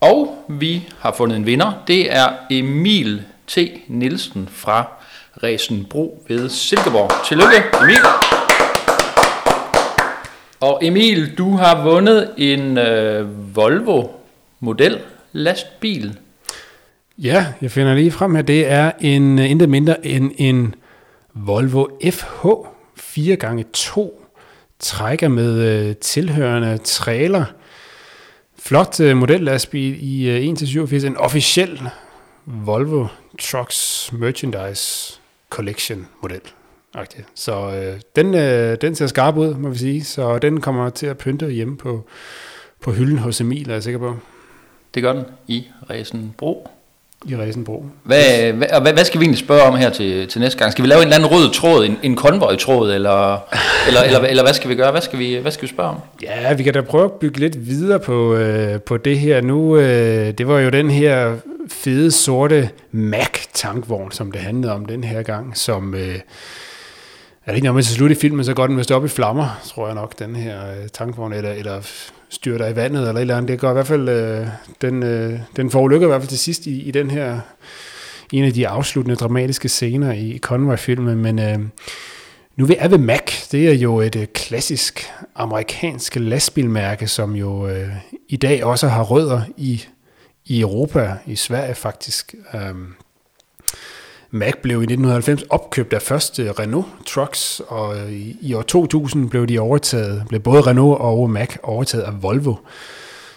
Og vi har fundet en vinder. Det er Emil T. Nielsen fra Resenbro ved Silkeborg. Tillykke, Emil. Og Emil, du har vundet en øh, Volvo model lastbil. Ja, jeg finder lige frem her. Det er en øh, intet mindre end en Volvo FH 4x2 trækker med øh, tilhørende trailer. Flot uh, modellastbil i uh, 1-87. En officiel Volvo Trucks Merchandise Collection model. Okay. Så øh, den, øh, den ser skarp ud, må vi sige. Så den kommer til at pynte hjemme på, på hylden hos Emil, er jeg sikker på. Det gør den i Resenbro. I Resenbro. Hvad, hvad, og hvad, hvad skal vi egentlig spørge om her til, til næste gang? Skal vi lave en eller anden rød tråd, en, en konvojtråd, eller, eller, eller, eller hvad skal vi gøre? Hvad skal vi, hvad skal vi spørge om? Ja, vi kan da prøve at bygge lidt videre på, øh, på det her. Nu, øh, det var jo den her fede sorte Mac-tankvogn, som det handlede om den her gang, som... Øh, er det ikke noget med til slut i filmen, så går den vist op i flammer, tror jeg nok, den her øh, tankvogn, eller, eller styrter i vandet, eller et eller andet. Det går i hvert fald, øh, den, øh, den forulykker i hvert fald til sidst i, i den her, en af de afsluttende dramatiske scener i Conway-filmen, men øh, nu er ved Mac, det er jo et øh, klassisk amerikansk lastbilmærke, som jo øh, i dag også har rødder i, i Europa, i Sverige faktisk. Øh, Mac blev i 1990 opkøbt af første Renault Trucks, og øh, i, i år 2000 blev de overtaget, blev både Renault og Mac overtaget af Volvo.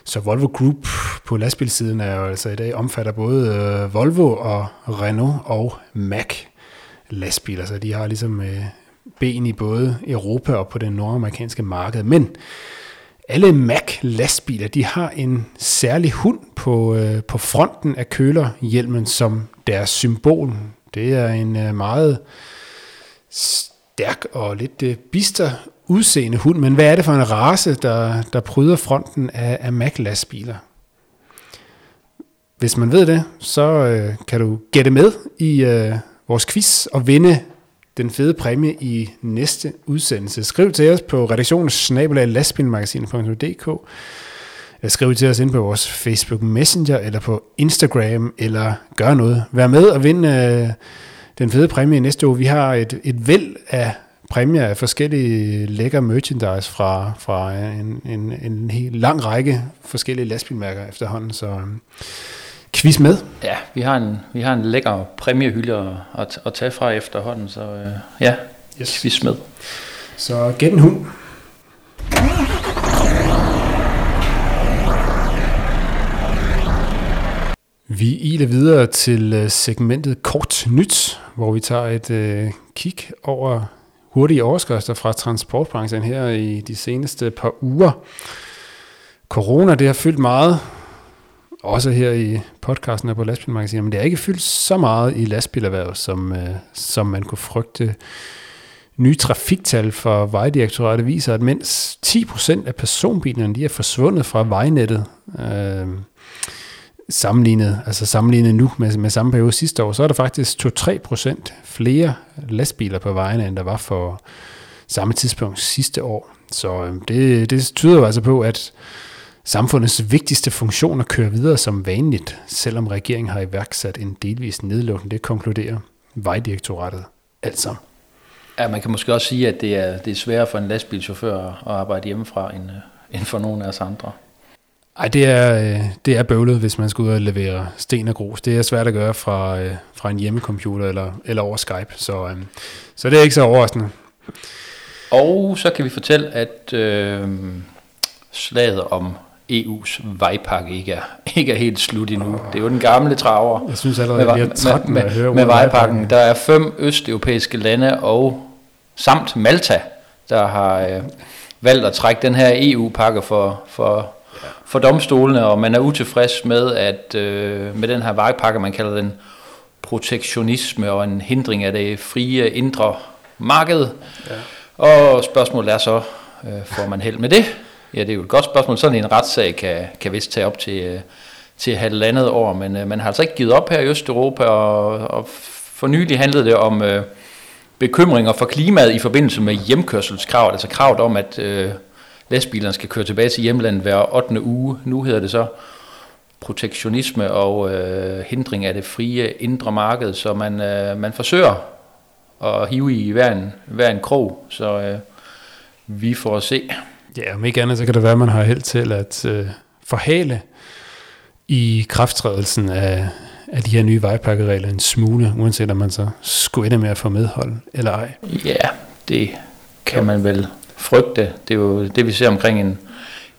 Så Volvo Group på lastbilsiden er jo altså i dag omfatter både øh, Volvo og Renault og Mac lastbiler, så de har ligesom øh, ben i både Europa og på det nordamerikanske marked. Men alle Mac lastbiler, de har en særlig hund på, øh, på fronten af kølerhjelmen som deres symbol. Det er en øh, meget stærk og lidt øh, bister udseende hund, men hvad er det for en race, der, der pryder fronten af, af Mac-lastbiler? Hvis man ved det, så øh, kan du gætte med i øh, vores quiz og vinde den fede præmie i næste udsendelse. Skriv til os på redaktionen Skriv til os ind på vores Facebook Messenger eller på Instagram, eller gør noget. Vær med og vind øh, den fede præmie næste uge. Vi har et, et væld af præmier af forskellige lækker merchandise fra, fra en, en, en helt lang række forskellige lastbilmærker efterhånden, så øh, quiz med. Ja, vi har en, vi har en lækker præmiehylde at, at, at tage fra efterhånden, så øh, ja, yes. quiz med. Så gæt en hund. Vi iler videre til øh, segmentet Kort Nyt, hvor vi tager et øh, kig over hurtige overskrifter fra transportbranchen her i de seneste par uger. Corona, det har fyldt meget, også her i podcasten og på lastbilmagasinet, men det har ikke fyldt så meget i lastbilerhvervet, som, øh, som man kunne frygte. Nye trafiktal for Vejdirektoratet viser, at mens 10% af personbilerne de er forsvundet fra vejnettet, øh, sammenlignet, altså sammenlignet nu med, med samme periode sidste år, så er der faktisk 2-3% flere lastbiler på vejene, end der var for samme tidspunkt sidste år. Så øh, det, det tyder jo altså på, at samfundets vigtigste funktioner kører videre som vanligt, selvom regeringen har iværksat en delvis nedlukning. Det konkluderer Vejdirektoratet altså. Ja, man kan måske også sige, at det er, det er sværere for en lastbilchauffør at arbejde hjemmefra, end, øh, end for nogle af os andre. Ej, det er, øh, det er bøvlet, hvis man skal ud og levere sten og grus. Det er svært at gøre fra, øh, fra en hjemmecomputer eller, eller over Skype, så, så det er ikke så overraskende. Og så kan vi fortælle, at øh, slaget om EU's vejpakke ikke er, ikke er helt slut endnu. Det er jo den gamle traver. Jeg synes allerede, at jeg er træt med, med, med, med vejpakken. Der er fem østeuropæiske lande og samt Malta, der har øh, valgt at trække den her EU-pakke for, for, for domstolene, og man er utilfreds med, at øh, med den her vejpakke, man kalder den protektionisme og en hindring af det frie indre marked. Ja. Og spørgsmålet er så, øh, får man held med det? Ja, det er jo et godt spørgsmål. Sådan en retssag kan, kan vist tage op til, øh, til halvandet år, men øh, man har altså ikke givet op her i Østeuropa, og, og for nylig handlede det om øh, bekymringer for klimaet i forbindelse med hjemkørselskravet, altså kravet om, at øh, lastbilerne skal køre tilbage til hjemlandet hver 8. uge. Nu hedder det så protektionisme og øh, hindring af det frie indre marked, så man, øh, man forsøger at hive i hver en, hver en krog, så øh, vi får se. Ja, om ikke andet, så kan det være, at man har held til at øh, forhale i krafttrædelsen af, af de her nye vejpakkeregler en smule, uanset om man så skulle ende med at få medhold eller ej. Ja, det kan man vel frygte. Det er jo det, vi ser omkring en,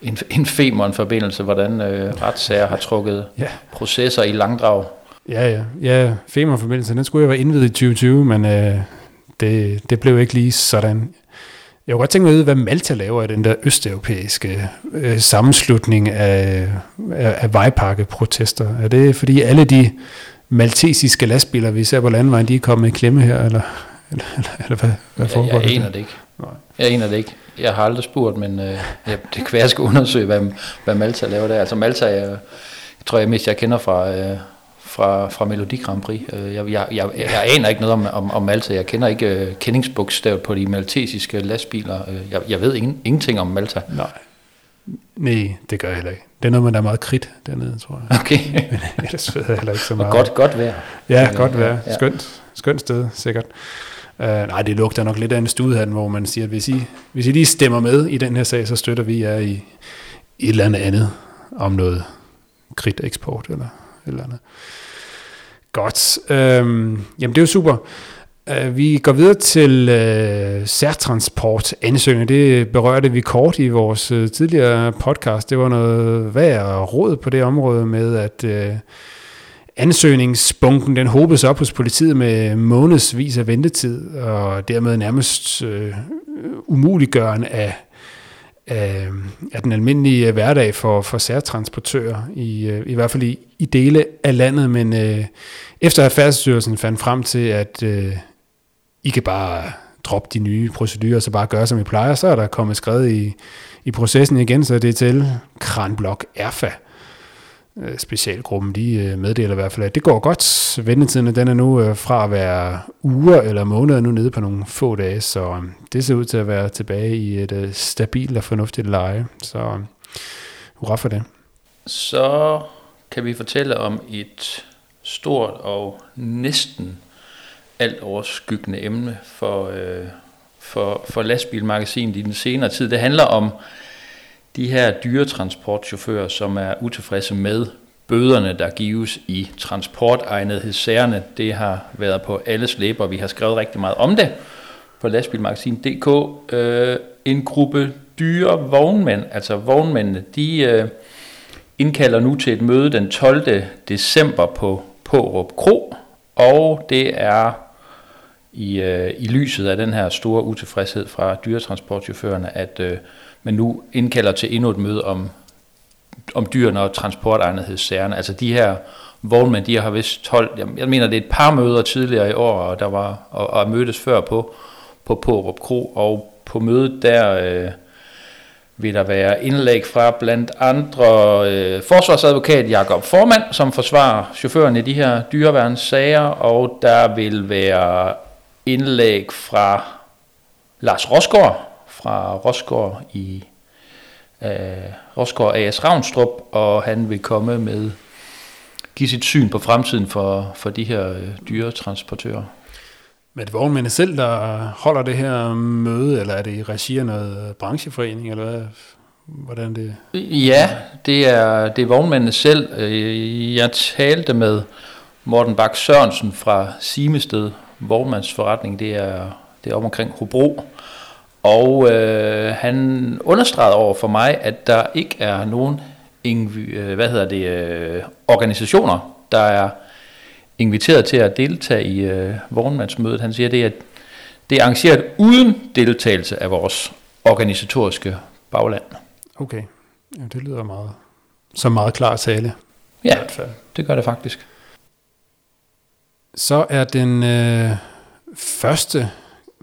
en, en Femern-forbindelse, hvordan øh, retssager har trukket ja. processer i langdrag. Ja, ja. ja Femern-forbindelsen, den skulle jo være indvidet i 2020, men øh, det, det blev ikke lige sådan. Jeg kunne godt tænke mig at vide, hvad Malta laver i den der østeuropæiske øh, sammenslutning af, af, af vejpakkeprotester. Er det fordi alle de maltesiske lastbiler, vi ser på landvejen, de er kommet i klemme her, eller, eller, eller, hvad, hvad foregår jeg, jeg aner det ikke. Nej. Jeg aner det ikke. Jeg har aldrig spurgt, men øh, jeg, det kan være, jeg skal undersøge, hvad, hvad Malta laver der. Altså Malta, jeg, jeg tror jeg mest, jeg kender fra... Øh, fra, fra Melodi Grand Prix. Øh, jeg, jeg, jeg, jeg aner ikke noget om, om, om Malta. Jeg kender ikke uh, kendingsbogstavet på de maltesiske lastbiler. Øh, jeg, jeg ved ingen, ingenting om Malta. Nej. Nej, det gør jeg heller ikke. Det er noget, man er meget kridt dernede, tror jeg. Okay. Men ellers ved jeg heller ikke så meget. Og godt, godt vejr. Ja, godt vejr. Skønt, skønt sted, sikkert. Uh, nej, det lugter nok lidt af en studiehandel, hvor man siger, at hvis I, hvis I lige stemmer med i den her sag, så støtter vi jer i, et eller andet andet om noget kridt eksport eller et eller andet. Godt. Øhm, jamen, det er jo super. Uh, vi går videre til uh, særtransport ansøgning. Det berørte vi kort i vores uh, tidligere podcast. Det var noget værd råd på det område med, at uh, ansøgningsbunken den hobede sig op hos politiet med månedsvis af ventetid, og dermed nærmest øh, umuliggørende af af, af den almindelige hverdag for, for særtransportører, i, øh, i hvert fald i, i dele af landet, men øh, efter at Færdsstyrelsen fandt frem til, at øh, I kan bare droppe de nye procedurer, så bare gøre, som I plejer, så er der kommet skrevet i, i processen igen, så det er til Kranblok Erfa. Øh, specialgruppen, de øh, meddeler i hvert fald, at det går godt. Ventetiden den er nu øh, fra at være uger eller måneder nu nede på nogle få dage, så det ser ud til at være tilbage i et stabilt og fornuftigt leje. Så hurra for det. Så kan vi fortælle om et stort og næsten alt overskyggende emne for, øh, for, for lastbilmagasinet i den senere tid. Det handler om de her dyretransportchauffører, som er utilfredse med bøderne, der gives i transportegnethedssagerne. Det har været på alles læber, vi har skrevet rigtig meget om det på lastbilmagasin.dk. Øh, en gruppe dyre vognmænd, altså vognmændene, de øh, indkalder nu til et møde den 12. december på Pårup Kro, og det er i, øh, i lyset af den her store utilfredshed fra dyretransportchaufførerne, at øh, man nu indkalder til endnu et møde om, om dyrene og transportegnethedssagerne. Altså de her vognmænd, de har vist holdt, jeg mener det er et par møder tidligere i år, og der var og, og mødtes før på, på Pårup Kro, og på mødet der øh, vil der være indlæg fra blandt andre øh, forsvarsadvokat Jakob Formand, som forsvarer chaufføren i de her dyreværnssager, og der vil være indlæg fra Lars Rosgaard fra Rosgaard i øh, Rosgaard AS Ravnstrup, og han vil komme med give sit syn på fremtiden for, for de her øh, dyretransportører. Men er det vognmændene selv, der holder det her møde, eller er det i regi af noget brancheforening, eller hvad? Hvordan det? Ja, det er, det er vognmændene selv. Øh, jeg talte med Morten Bak Sørensen fra Simested Vognmandsforretning. Det er, det er om omkring Hobro. Og øh, han understregede over for mig, at der ikke er nogen øh, hvad hedder det, øh, organisationer, der er inviteret til at deltage i øh, vognmandsmødet. Han siger, det er, det er arrangeret uden deltagelse af vores organisatoriske bagland. Okay, ja, det lyder meget, så meget klar tale. Ja, det gør det faktisk. Så er den øh, første,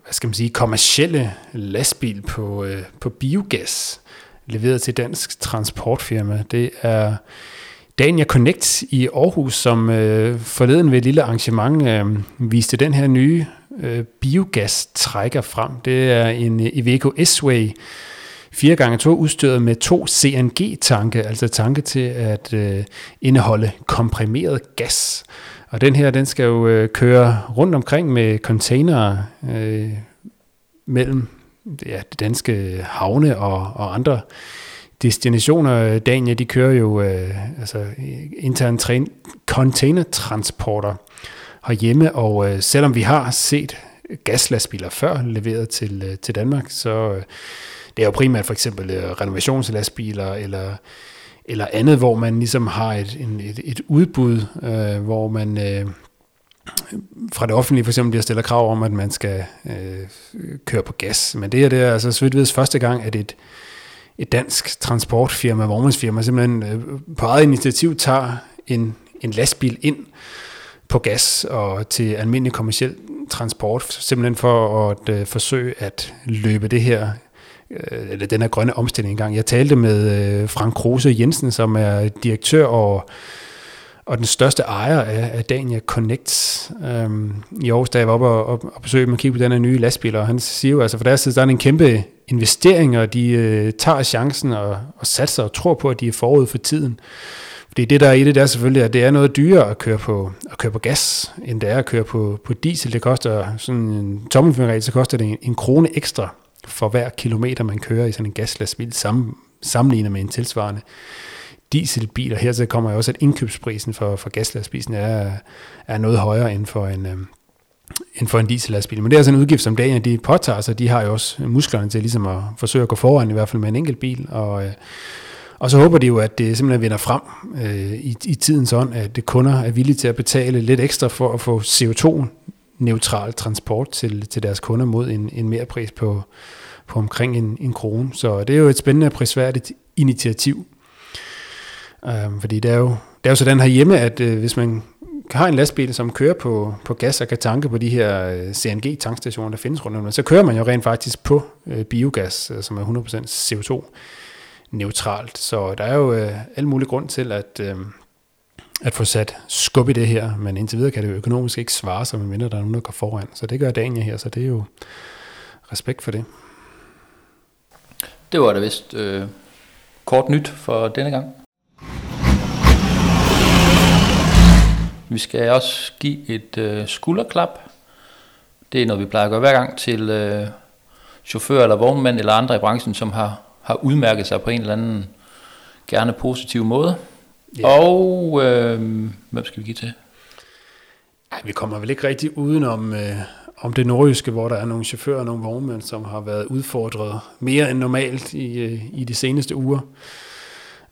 hvad skal man sige, kommercielle lastbil på, øh, på biogas, leveret til dansk transportfirma. Det er Dania Connect i Aarhus, som øh, forleden ved et lille arrangement øh, viste den her nye øh, biogas-trækker frem. Det er en øh, Iveco S-Way 4x2 udstyret med to CNG-tanke, altså tanke til at øh, indeholde komprimeret gas. Og den her, den skal jo øh, køre rundt omkring med containere øh, mellem ja, det danske havne og, og andre destinationer. Dania, de kører jo øh, altså, intern træn, containertransporter herhjemme, og øh, selvom vi har set gaslastbiler før leveret til, øh, til Danmark, så øh, det er jo primært for eksempel øh, renovationslastbiler eller eller andet, hvor man ligesom har et, en, et, et udbud, øh, hvor man øh, fra det offentlige for eksempel bliver stillet krav om, at man skal øh, køre på gas. Men det her det er altså så vidt første gang, at et, et dansk transportfirma, vognmandsfirma, simpelthen øh, på eget initiativ tager en, en lastbil ind på gas og til almindelig kommersiel transport, simpelthen for at øh, forsøge at løbe det her Øh, eller den her grønne omstilling i gang. Jeg talte med øh, Frank Kruse Jensen, som er direktør og og den største ejer af, af Dania Connect øhm, i Aarhus, da jeg var oppe og, og, og besøgte dem og kiggede på den her nye lastbil, og han siger jo, altså for deres side, der er en kæmpe investering, og de øh, tager chancen og, og satser og tror på, at de er forud for tiden. Fordi det, der er i det, der er selvfølgelig, at det er noget dyrere at køre på, at køre på gas, end det er at køre på, på diesel. Det koster sådan en tommelfingerregel, så koster det en, en krone ekstra for hver kilometer, man kører i sådan en gaslastbil, sammen, sammenlignet med en tilsvarende dieselbil, og hertil kommer jo også, at indkøbsprisen for, for gaslastbilen er, er noget højere end for en, øh, end for en diesellastbil. Men det er altså en udgift, som dagen de påtager sig. De har jo også musklerne til ligesom at forsøge at gå foran, i hvert fald med en enkelt bil. Og, øh, og så håber de jo, at det simpelthen vinder frem øh, i, i tidens ånd, at det kunder er villige til at betale lidt ekstra for at få neutral transport til, til deres kunder mod en, en mere pris på, på omkring en, en krone. Så det er jo et spændende og prisværdigt initiativ. Um, fordi det er, jo, det er jo sådan hjemme, at øh, hvis man har en lastbil, som kører på, på gas og kan tanke på de her øh, CNG-tankstationer, der findes rundt om, så kører man jo rent faktisk på øh, biogas, øh, som er 100% CO2-neutralt. Så der er jo øh, alle mulige grund til at, øh, at få sat skub i det her, men indtil videre kan det jo økonomisk ikke svare sig, medmindre der er nogen, der går foran. Så det gør Daniel her, så det er jo respekt for det. Det var da vist øh, kort nyt for denne gang. Vi skal også give et øh, skulderklap. Det er noget, vi plejer at gøre hver gang til øh, chauffører eller vognmænd eller andre i branchen, som har, har udmærket sig på en eller anden gerne positiv måde. Ja. Og øh, hvem skal vi give til? Ej, vi kommer vel ikke rigtig udenom øh, om det nordjyske, hvor der er nogle chauffører og nogle vognmænd, som har været udfordret mere end normalt i, øh, i de seneste uger.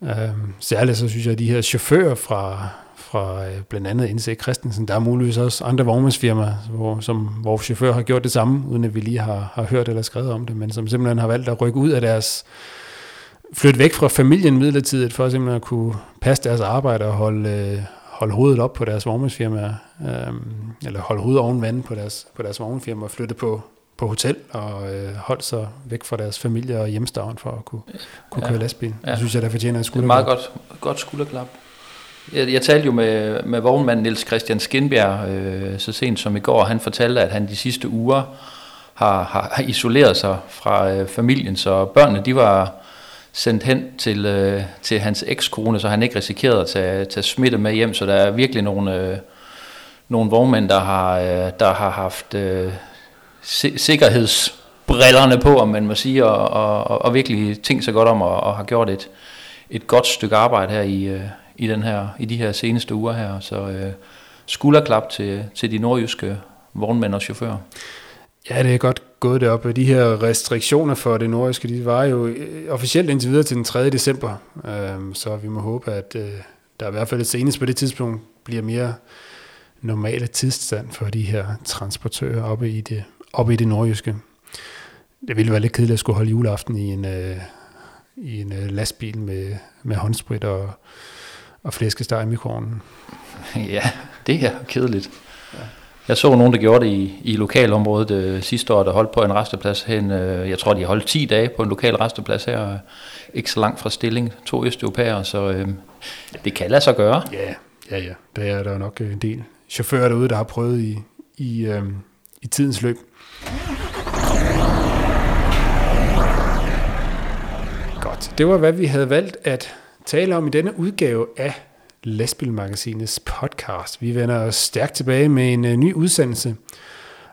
Øhm, særligt så synes jeg, at de her chauffører fra, fra øh, blandt andet NC Christensen, der er muligvis også andre vognmandsfirmaer, hvor, som, hvor chauffører har gjort det samme, uden at vi lige har, har hørt eller skrevet om det, men som simpelthen har valgt at rykke ud af deres, flytte væk fra familien midlertidigt, for simpelthen at kunne passe deres arbejde og holde, øh, holde hovedet op på deres vognmandsfirmaer, øhm, eller holde hovedet oven vand på deres, på deres vognmandsfirma og flytte på, på hotel og øh, holde sig væk fra deres familie og hjemstavn for at kunne, kunne Ja. køre lastbil. Ja. Det synes jeg, der fortjener en Det er meget godt, godt skulderklap. Jeg, jeg talte jo med, med vognmand Niels Christian Skinbjerg øh, så sent som i går. Han fortalte, at han de sidste uger har, har, har isoleret sig fra øh, familien, så børnene de var sendt hen til, øh, til hans ekskone, så han ikke risikerede at tage, tage smitte med hjem. Så der er virkelig nogle, øh, nogle vognmænd, der har, øh, der har haft øh, si- sikkerhedsbrillerne på, om man må sige, og, og, og virkelig tænkt sig godt om, og, og har gjort et, et godt stykke arbejde her i, øh, i, den her, i de her seneste uger her. Så øh, skulderklap til, til de nordjyske vognmænd og chauffører. Ja, det er godt gået deroppe. De her restriktioner for det nordiske, de var jo øh, officielt indtil videre til den 3. december. Øhm, Så vi må håbe, at øh, der i hvert fald senest på det tidspunkt bliver mere normale tidsstand for de her transportører oppe i det, oppe i det nordjyske. Det ville være lidt kedeligt at skulle holde juleaften i en, øh, i en øh, lastbil med, med håndsprit og, og flæskesteg i mikroovnen. ja, det er kedeligt. Jeg så nogen, der gjorde det i, i lokalområdet øh, sidste år, der holdt på en resteplads hen. Øh, jeg tror, de har holdt 10 dage på en lokal resteplads her, øh, ikke så langt fra Stilling. To østeuropæere, så øh, det kan lade sig gøre. Ja, ja, ja. Der er der nok øh, en del chauffører derude, der har prøvet i, i, øh, i tidens løb. Godt. Det var, hvad vi havde valgt at tale om i denne udgave af Lastbilmagasinets podcast. Vi vender os stærkt tilbage med en øh, ny udsendelse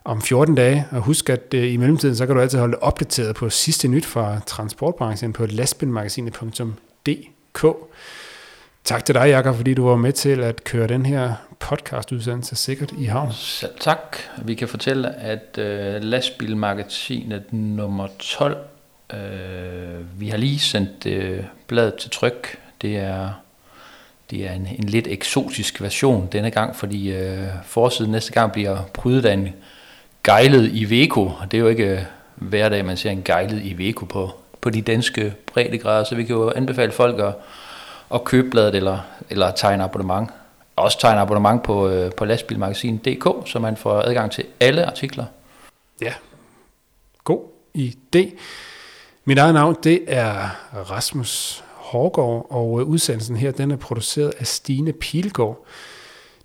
om 14 dage. Og husk, at øh, i mellemtiden, så kan du altid holde opdateret på sidste nyt fra transportbranchen på lastbilmagasinet.dk. Tak til dig, Jakob, fordi du var med til at køre den her podcast-udsendelse sikkert i havn. Selv tak. Vi kan fortælle, at øh, lastbilmagasinet nummer 12, øh, vi har lige sendt øh, bladet til tryk. Det er, det er en, en lidt eksotisk version denne gang, fordi øh, forsiden næste gang bliver prydet af en gejlet Iveco. Det er jo ikke øh, hver dag, man ser en gejlet Iveco på, på de danske breddegrader, så vi kan jo anbefale folk at, at købe bladet eller, eller tegne abonnement. Også tegne abonnement på, øh, på lastbilmagasin.dk, så man får adgang til alle artikler. Ja, god idé. Mit eget navn, det er Rasmus Hårgaard, og øh, udsendelsen her, den er produceret af Stine Pilgaard.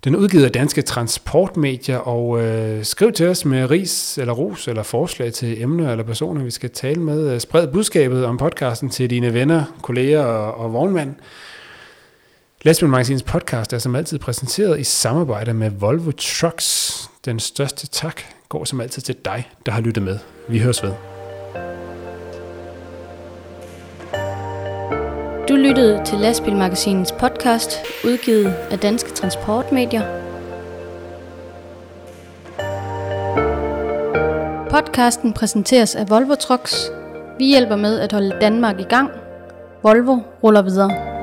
Den er udgivet af Danske Transportmedier, og øh, skriv til os med ris eller ros eller forslag til emner eller personer, vi skal tale med. Øh, spred budskabet om podcasten til dine venner, kolleger og, og vognmænd. Lastbilmagasinets podcast er som altid præsenteret i samarbejde med Volvo Trucks. Den største tak går som altid til dig, der har lyttet med. Vi høres ved. Du lyttede til Lastbilmagasinets podcast, udgivet af Danske Transportmedier. Podcasten præsenteres af Volvo Trucks. Vi hjælper med at holde Danmark i gang. Volvo ruller videre.